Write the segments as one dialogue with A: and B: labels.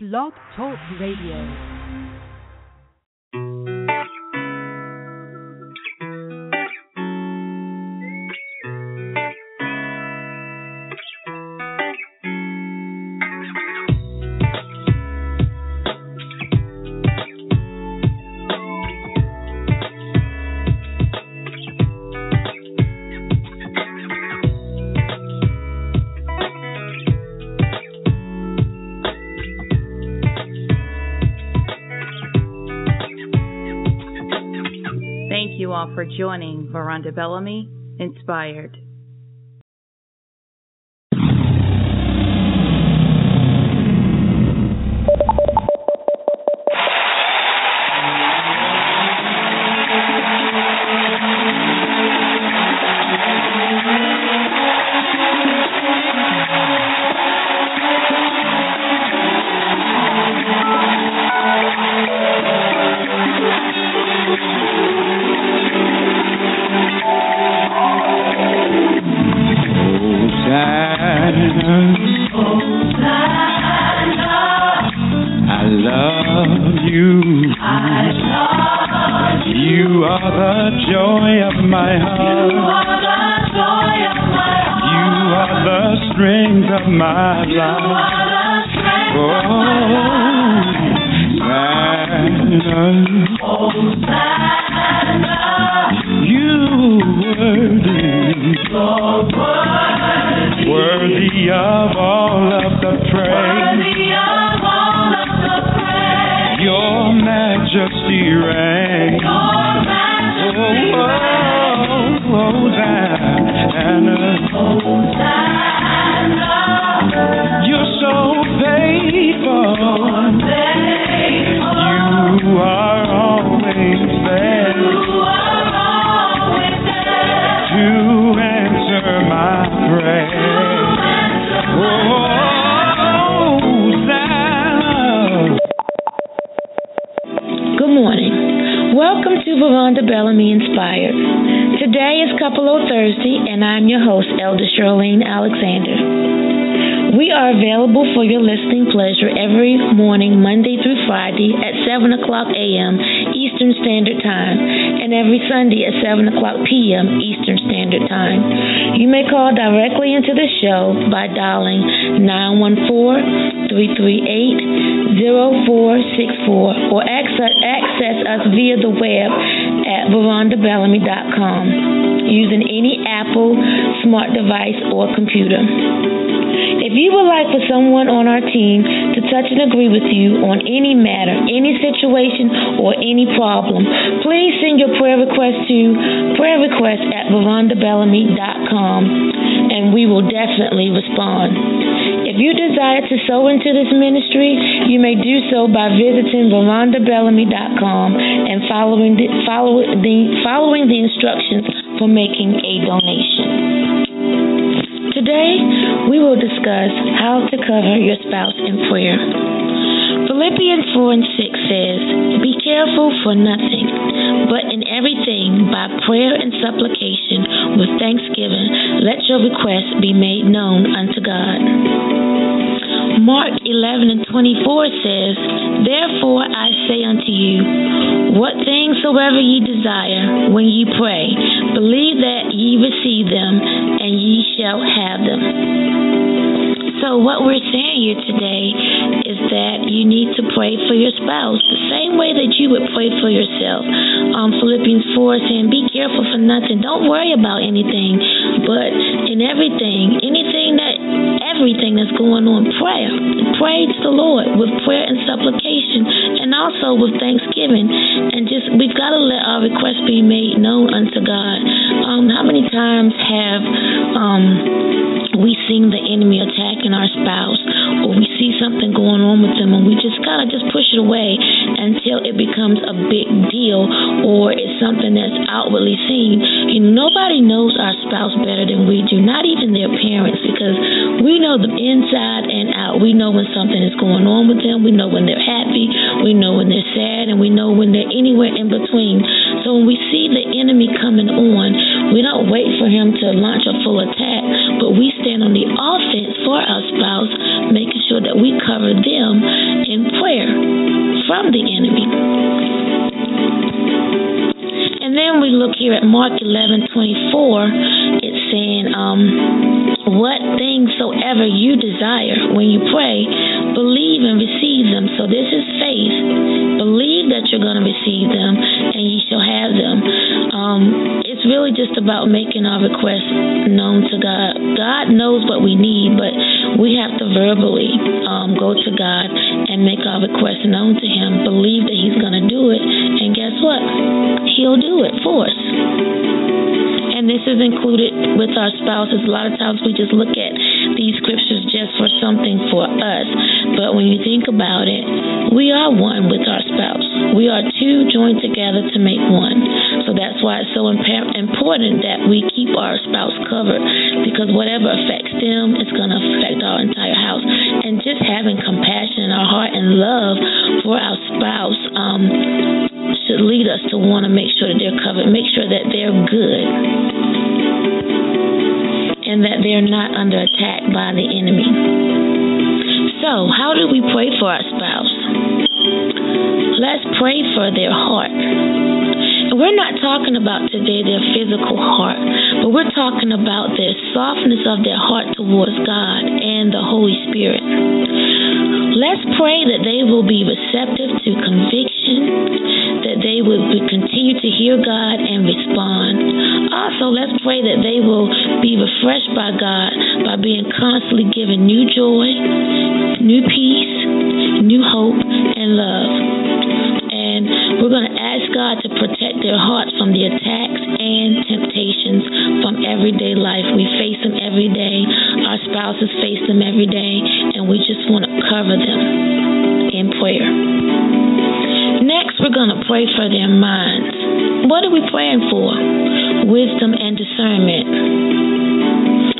A: Blog Talk Radio.
B: For joining Veronda Bellamy Inspired.
C: The strength of my life. Oh, Hosanna. You were worthy, worthy of all of the praise. Worthy of all of the praise. Your majesty reigns. Oh, oh, oh Hosanna.
D: Veronda Bellamy Inspired. Today is Couple Thursday, and I'm your host, Elder Shirlene Alexander. We are available for your listening pleasure every morning, Monday through Friday at 7 o'clock a.m. Eastern Standard Time, and every Sunday at 7 o'clock p.m. Eastern Standard Time. You may call directly into the show by dialing 914 338 0464 or access, access us via the web at verondabellamy.com using any Apple smart device or computer. If you would like for someone on our team to touch and agree with you on any matter, any situation, or any problem, please send your prayer request to prayer at and we will definitely respond. If you desire to sow into this ministry, you may do so by visiting verondabellamy.com and following the, follow the, following the instructions for making a donation. Today, we will discuss how to cover your spouse in prayer. Philippians 4 and 6 says, Be careful for nothing, but in everything, by prayer and supplication, with thanksgiving, let your requests be made known unto God. Mark 11 and 24 says, Therefore I say unto you, what things soever ye desire, when ye pray, believe that ye receive them, and ye shall have them. So, what we're saying here today is that you need to pray for your spouse the same way that you would pray for yourself. Um, Philippians 4 saying, Be careful for nothing. Don't worry about anything, but in everything, that, everything that's going on, prayer. Pray to the Lord with prayer and supplication, and also with thanksgiving. And just, we've got to let our requests be made known unto God. Um, how many times have, um, we seen the enemy attacking our spouse or we see something going on with them and we just kind of just push it away until it becomes a big deal or it's something that's outwardly seen. You know, nobody knows our spouse better than we do, not even their know them inside and out. We know when something is going on with them. We know when they're happy. We know when they're sad, and we know when they're anywhere in between. So when we see the enemy coming on, we don't wait for him to launch a full attack, but we stand on the offense for our spouse, making sure that we cover them in prayer from the enemy. And then we look here at Mark 11 24. It's saying, um, what things soever you desire when you pray, believe and receive them. So this is faith. Believe that you're going to receive them and you shall have them. Um, it's really just about making our requests known to God. God knows what we need, but we have to verbally um, go to God and make our requests known to Him, believe that He's going to do it, and guess what? He'll do it for us. Is included with our spouses. A lot of times we just look at these scriptures just for something for us. But when you think about it, we are one with our spouse. We are two joined together to make one. So that's why it's so important that we keep our spouse covered because whatever affects them, it's going to affect our entire house. And just having compassion in our heart and love for our spouse um, should lead us to want to make sure that they're covered, make sure that they're good and that they're not under attack by the enemy. So, how do we pray for our spouse? Let's pray for their heart. We're not talking about today their physical heart, but we're talking about their softness of their heart towards God and the Holy Spirit. Let's pray that they will be receptive to conviction, they will continue to hear God and respond. Also, let's pray that they will be refreshed by God by being constantly given new joy, new peace, new hope, and love. And we're going to ask God to protect their hearts from the attacks and temptations from everyday life. We face them every day. Our spouses face them every day, and we just want to cover them in prayer. We're going to pray for their minds. What are we praying for? Wisdom and discernment.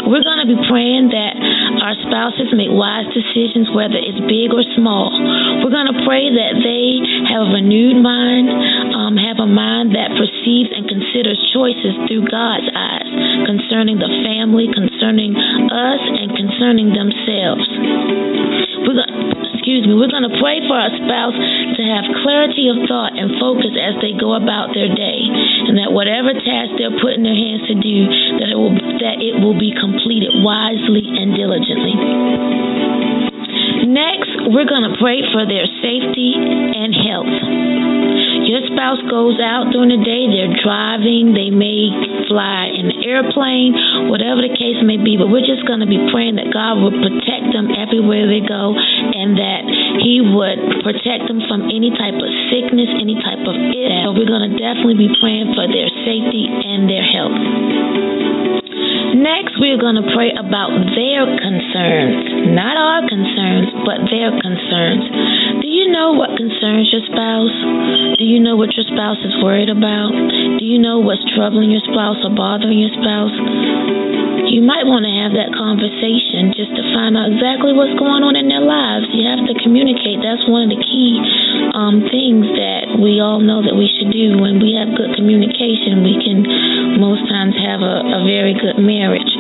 D: We're going to be praying that our spouses make wise decisions, whether it's big or small. We're going to pray that they have a renewed mind, um, have a mind that perceives and considers choices through God's eyes concerning the family, concerning us, and concerning themselves. We're going excuse me, we're going to pray for our spouse to have clarity of thought and focus as they go about their day, and that whatever task they're putting their hands to do, that it will that it will be completed wisely and diligently. Next, we're going to pray for their safety and health. Your spouse goes out during the day, they're driving, they may fly in an airplane, whatever the case may be, but we're just going to be praying that God will protect them everywhere they go and that He would protect them from any type of sickness, any type of illness. So we're going to definitely be praying for their safety and their health. Next, we're going to pray about their concerns, not our concerns, but their concerns. Do you know what concerns your spouse? Do you know what your spouse is worried about? You know what's troubling your spouse or bothering your spouse? You might want to have that conversation just to find out exactly what's going on in their lives. You have to communicate. That's one of the key um, things that we all know that we should do. When we have good communication, we can most times have a, a very good marriage.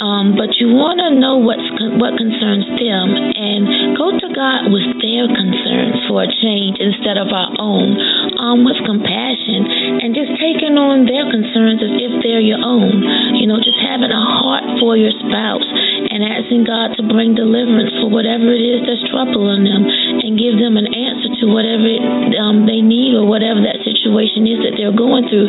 D: Um, but you want to know what's what concerns them and go to God with their concerns for a change instead of our own, um, with compassion and just taking on their concerns as if they're your own. You know, just having a heart for your spouse and asking God to bring deliverance for whatever it is that's troubling them and give them an answer to whatever um, they need or whatever that situation is that they're going through.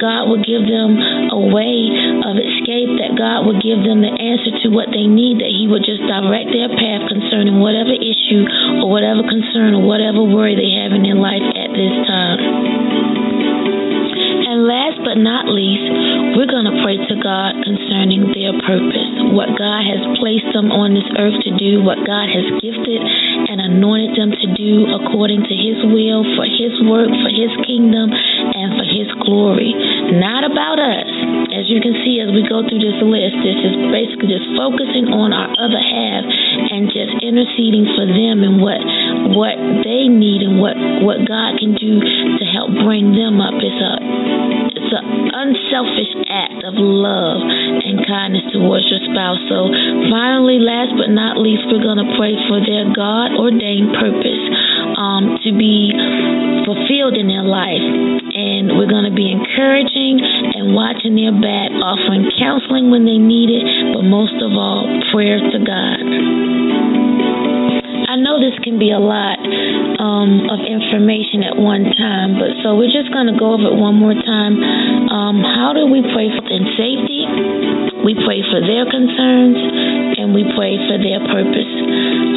D: God will give them a way of escape, that God will give them the answer to what they need, that He would just direct their path concerning whatever issue or whatever concern or whatever worry they have in their life at this time. And last but not least, we're going to pray to God concerning their purpose, what God has placed them on this earth to do, what God has gifted and anointed them to do according to His will, for His work, for His kingdom, His glory. Not about us. As you can see as we go through this list, this is basically just focusing on our other half and just interceding for them and what what they need and what what God can do to help bring them up. It's a it's an unselfish act of love and kindness towards your spouse. So, finally, last but not least, we're to pray for their God ordained purpose um, to be fulfilled in their life. And we're going to be encouraging and watching their back, offering counseling when they need it, but most of all, prayer to God. I know this can be a lot um, of information at one time, but so we're just going to go over it one more time. Um, how do we pray for in safety? We pray for their concerns and we pray for their purpose,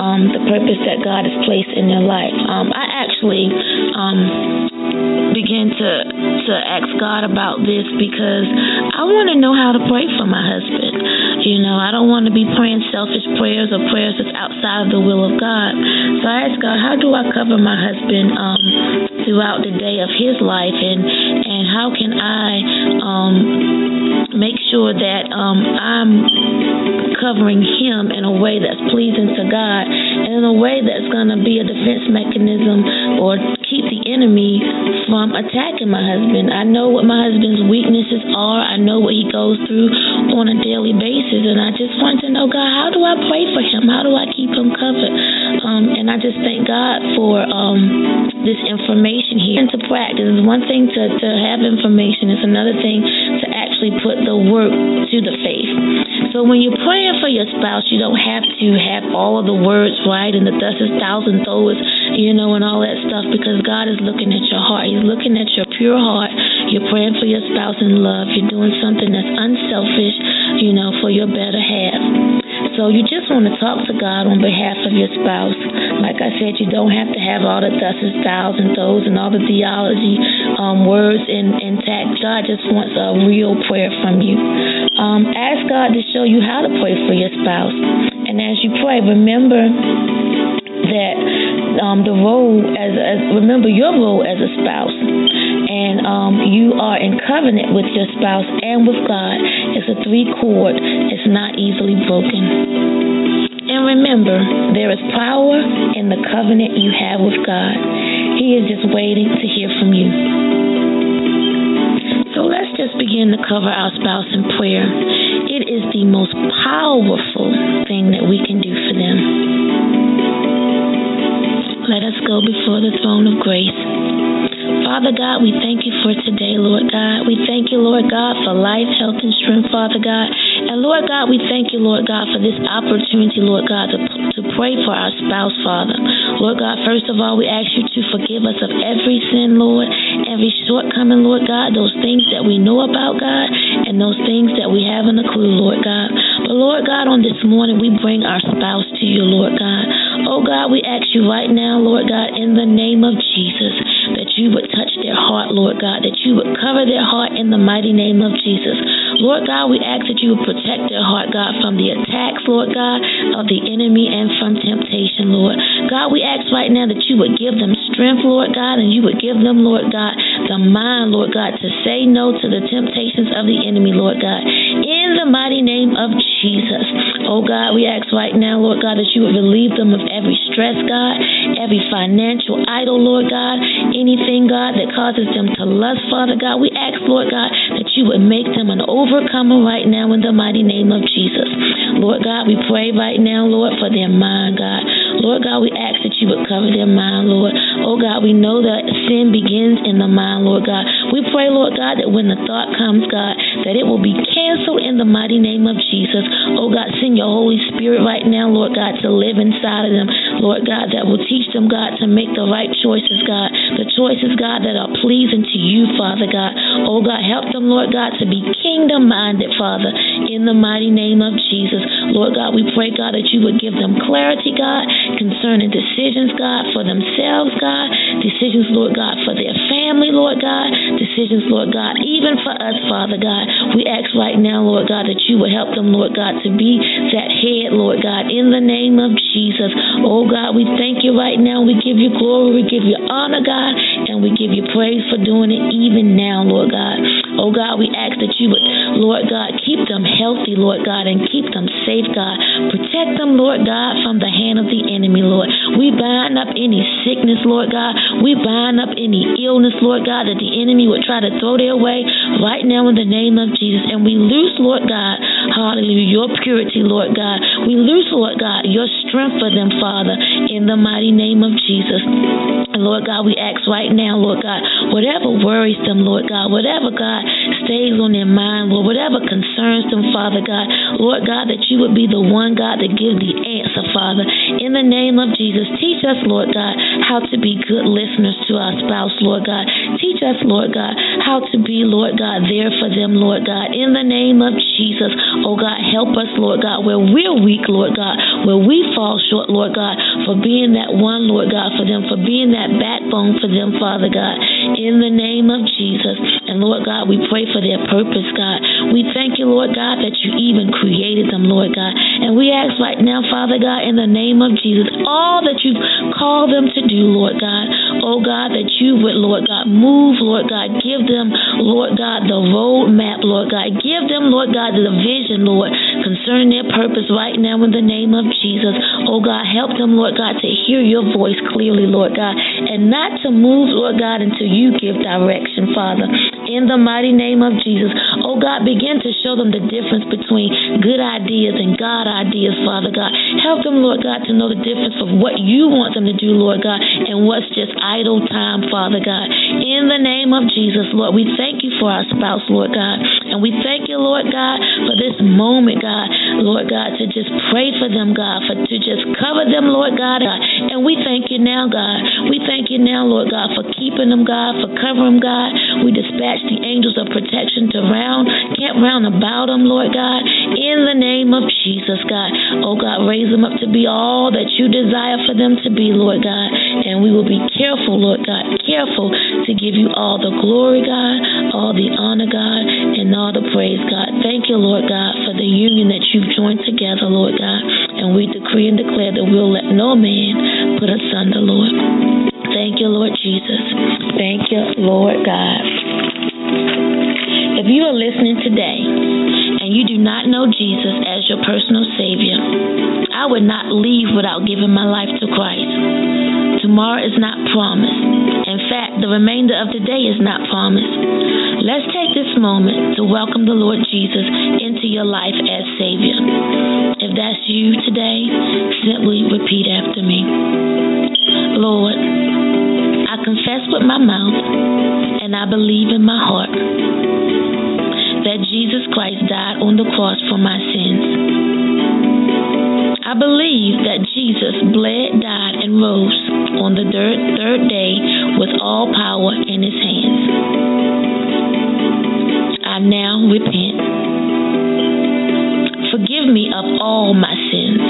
D: um, the purpose that God has placed in their life. Um, I actually um, began to to ask God about this because I want to know how to pray for my husband. You know, I don't want to be praying selfish prayers or prayers that's outside of the will of God. So I asked God, how do I cover my husband um, throughout the day of his life, and and how can I um, make sure that um, I'm covering him in a way that's pleasing to God and in a way that's going to be a defense mechanism or keep the enemy from attacking my husband. I know what my husband's weaknesses are. I know what he goes through on a daily basis, and I just want to know, God, how do I pray for him? How do I keep him covered? Um, and I just thank God for um, this information here. And to practice is one thing to, to have information; it's another thing to actually put the work to the faith. So when you're praying for your spouse, you don't have to have all of the words right and the thus is thousand throws, you know, and all that stuff because God is looking at your heart. He's looking at your pure heart. You're praying for your spouse in love. You're doing something that's unselfish, you know, for your better half. So you just want to talk to God on behalf of your spouse. Like I said, you don't have to have all the thuses, thous, and those, and all the theology um, words in, intact. God just wants a real prayer from you. Um, ask God to show you how to pray for your spouse. And as you pray, remember that um, the role as, as remember your role as a spouse, and um, you are in covenant with your spouse and with God. It's a three chord. It's not easily broken. And remember, there is power in the covenant you have with God. He is just waiting to hear from you. So let's just begin to cover our spouse in prayer. It is the most powerful thing that we can do for them. Let us go before the throne of grace. Father God, we thank you for today, Lord God. We thank you, Lord God, for life, health, and strength, Father God. And Lord God, we thank you, Lord God, for this opportunity, Lord God, to, to pray for our spouse, Father. Lord God, first of all, we ask you to forgive us of every sin, Lord, every shortcoming, Lord God, those things that we know about, God, and those things that we haven't a clue, Lord God. But Lord God, on this morning, we bring our spouse to you, Lord God. Oh God, we ask you right now, Lord God, in the name of Jesus, that you would touch their heart, Lord God, that you would cover their heart in the mighty name of Jesus. Lord God, we ask that you would protect their heart, God, from the attacks, Lord God, of the enemy and from temptation, Lord. God, we ask right now that you would give them strength, Lord God, and you would give them, Lord God, the mind, Lord God, to say no to the temptations of the enemy, Lord God. In the mighty name of Jesus. Oh God, we ask right now, Lord God, that you would relieve them of every stress, God, every financial idol, Lord God, anything, God, that causes them to lust, Father God. We ask, Lord God, that you would make them an overcomer right now in the mighty name of Jesus. Lord God, we pray right now, Lord, for their mind, God. Lord God, we ask that you would cover their mind, Lord. Oh God, we know that sin begins in the mind, Lord God. We pray, Lord God, that when the thought comes, God, that it will be canceled in the mighty name of Jesus. Oh God, send your Holy Spirit right now, Lord God, to live inside of them, Lord God, that will teach them, God, to make the right choices, God. The choices, God, that are pleasing to you, Father God. Oh God, help them, Lord God, to be kingdom minded, Father, in the mighty name of Jesus. Lord God, we pray, God, that you would give them clarity, God, concerning decisions, God, for themselves, God, decisions, Lord God, for their family, Lord God, decisions, Lord God, even for us, Father God. We ask right now, Lord God, that you would help them, Lord God, to be that head, Lord God, in the name of Jesus. Oh God, we thank you right now. We give you glory, we give you honor, God, and we give you praise for doing it even now, Lord God. Oh God, we ask that you would, Lord God, keep them healthy, Lord God, and keep them safe, God. Protect them, Lord God, from the hand of the enemy, Lord. We bind up any sickness, Lord God. We bind up any illness, Lord God, that the enemy would try to throw their way right now in the name of Jesus. And we loose, Lord God, hallelujah, your purity, Lord God. We loose, Lord God, your strength for them, Father, in the mighty name of Jesus. And Lord God, we ask right now, Lord God, whatever worries them, Lord God, whatever, God, stays on their mind, Lord, whatever concerns them, Father God, Lord God, that you would be the one, God, that give the answer, Father. In the name of Jesus, teach us, Lord God, how to be good listeners to our spouse, Lord God. Teach us, Lord God, how to be, Lord God, there for them, Lord God. In the name of Jesus, oh God, help us, Lord God, where we're weak, Lord God, where we fall short, Lord God, for being that one, Lord God, for them, for being that backbone for them, Father God, in the name of Jesus. And Lord God, we pray for their purpose, God. We thank you, Lord God, that you even created them, Lord God. And we ask right now, Father God, in the name of Jesus, all that you've called them to do, Lord God, oh God, that you would, Lord God, move, Lord God, give them, Lord God, the roadmap, Lord God. Give them, Lord God, the vision, Lord, concerning their purpose right now in the name of Jesus. Oh God, help them, Lord God, to hear your voice clearly, Lord God, and not to move, Lord God, until you give direction, Father. In the mighty name of Jesus. Oh God, begin to show them the difference between good ideas and God ideas, Father God. Help them, Lord God, to know the difference of what you want them to do, Lord God, and what's just idle time, Father God. In the name of Jesus, Lord, we thank you for our spouse, Lord God. And we thank you, Lord God, for this moment, God, Lord God, to just pray for them, God, for to just cover them, Lord God. And we thank you now, God. We thank you now, Lord God, for keeping them, God, for covering them, God. We dispatch the angels of protection to round, camp round about them, Lord God, in the name of Jesus, God. Oh, God, raise them up to be all that you desire for them to be, Lord God. And we will be careful, Lord God, careful to give you all the glory, God, all the honor, God, and all the praise, God. Thank you, Lord God, for the union that you've joined together, Lord God. And we decree and declare that we'll let no man put us under, Lord. Thank you, Lord Jesus. Thank you, Lord God. If you are listening today and you do not know Jesus as your personal Savior, I would not leave without giving my life to Christ. Tomorrow is not promised. In fact, the remainder of the day is not promised. Let's take this moment to welcome the Lord Jesus into your life as Savior. If that's you today, simply repeat after me Lord, I confess with my mouth and I believe in my heart that Jesus Christ died on the cross for my sins. I believe that Jesus bled, died, and rose on the third, third day with all power in his hands. I now repent. Forgive me of all my sins.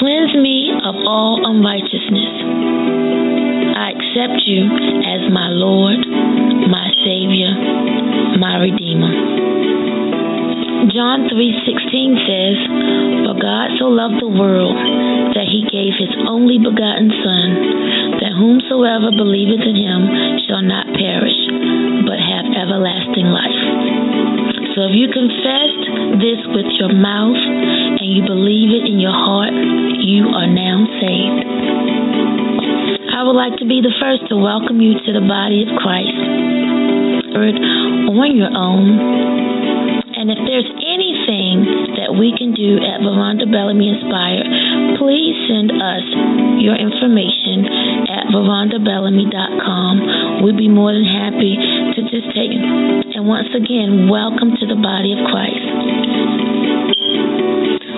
D: Cleanse me of all unrighteousness. Accept you as my Lord, my Savior, my Redeemer. John 3:16 says, "For God so loved the world that he gave his only begotten son, that whomsoever believeth in him shall not perish, but have everlasting life." So if you confess this with your mouth and you believe it in your heart, you are now saved. I would like to be the first to welcome you to the body of Christ. On your own, and if there's anything that we can do at Veronda Bellamy Inspired, please send us your information at verondabellamy.com. We'd be more than happy to just take it. And once again, welcome to the body of Christ.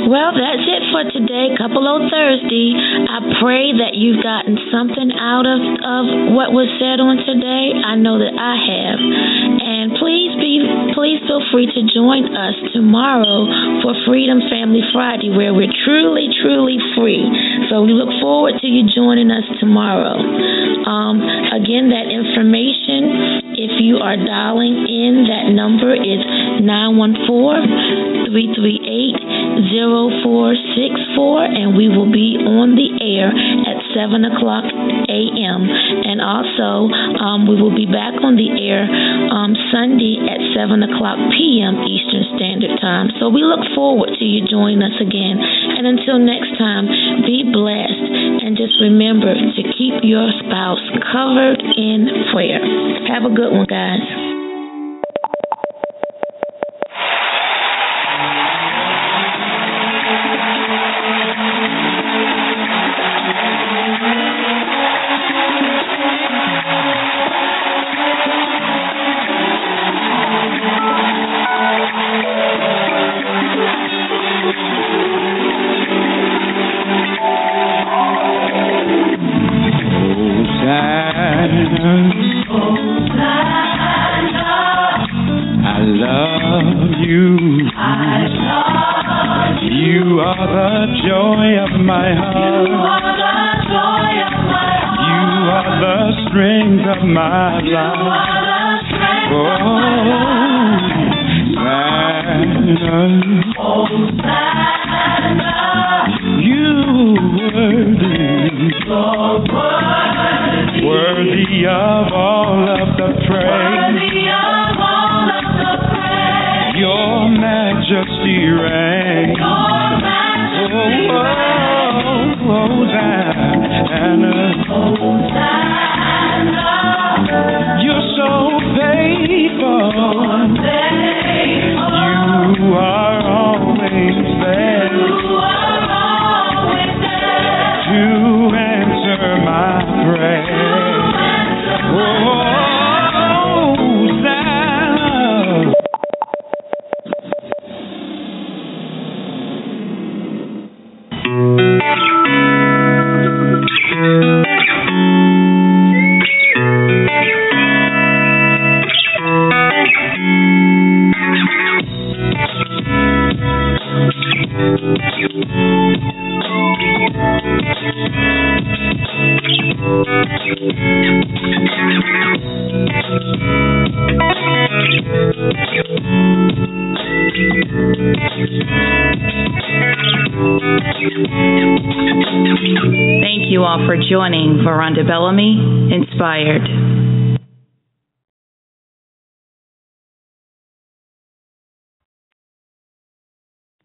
D: Well, that's it for today, Couple O Thursday. I pray that you've gotten something out of, of what was said on today. I know that I have. And please be please feel free to join us tomorrow for Freedom Family Friday where we're truly, truly free. So we look forward to you joining us tomorrow. Um, again, that information, if you are dialing in, that number is 914 338 0464, and we will be on the air at 7 o'clock a.m. And also, um, we will be back on the air um, Sunday at 7 o'clock p.m. Eastern Standard Time. So we look forward to you joining us again. And until next time, be blessed. And just remember to keep your spouse covered in prayer. Have a good one, guys.
C: Worthy of all of the praise. Your majesty reigns. Oh, oh, oh, Hosanna. You're so faithful. You are always there to answer my prayer.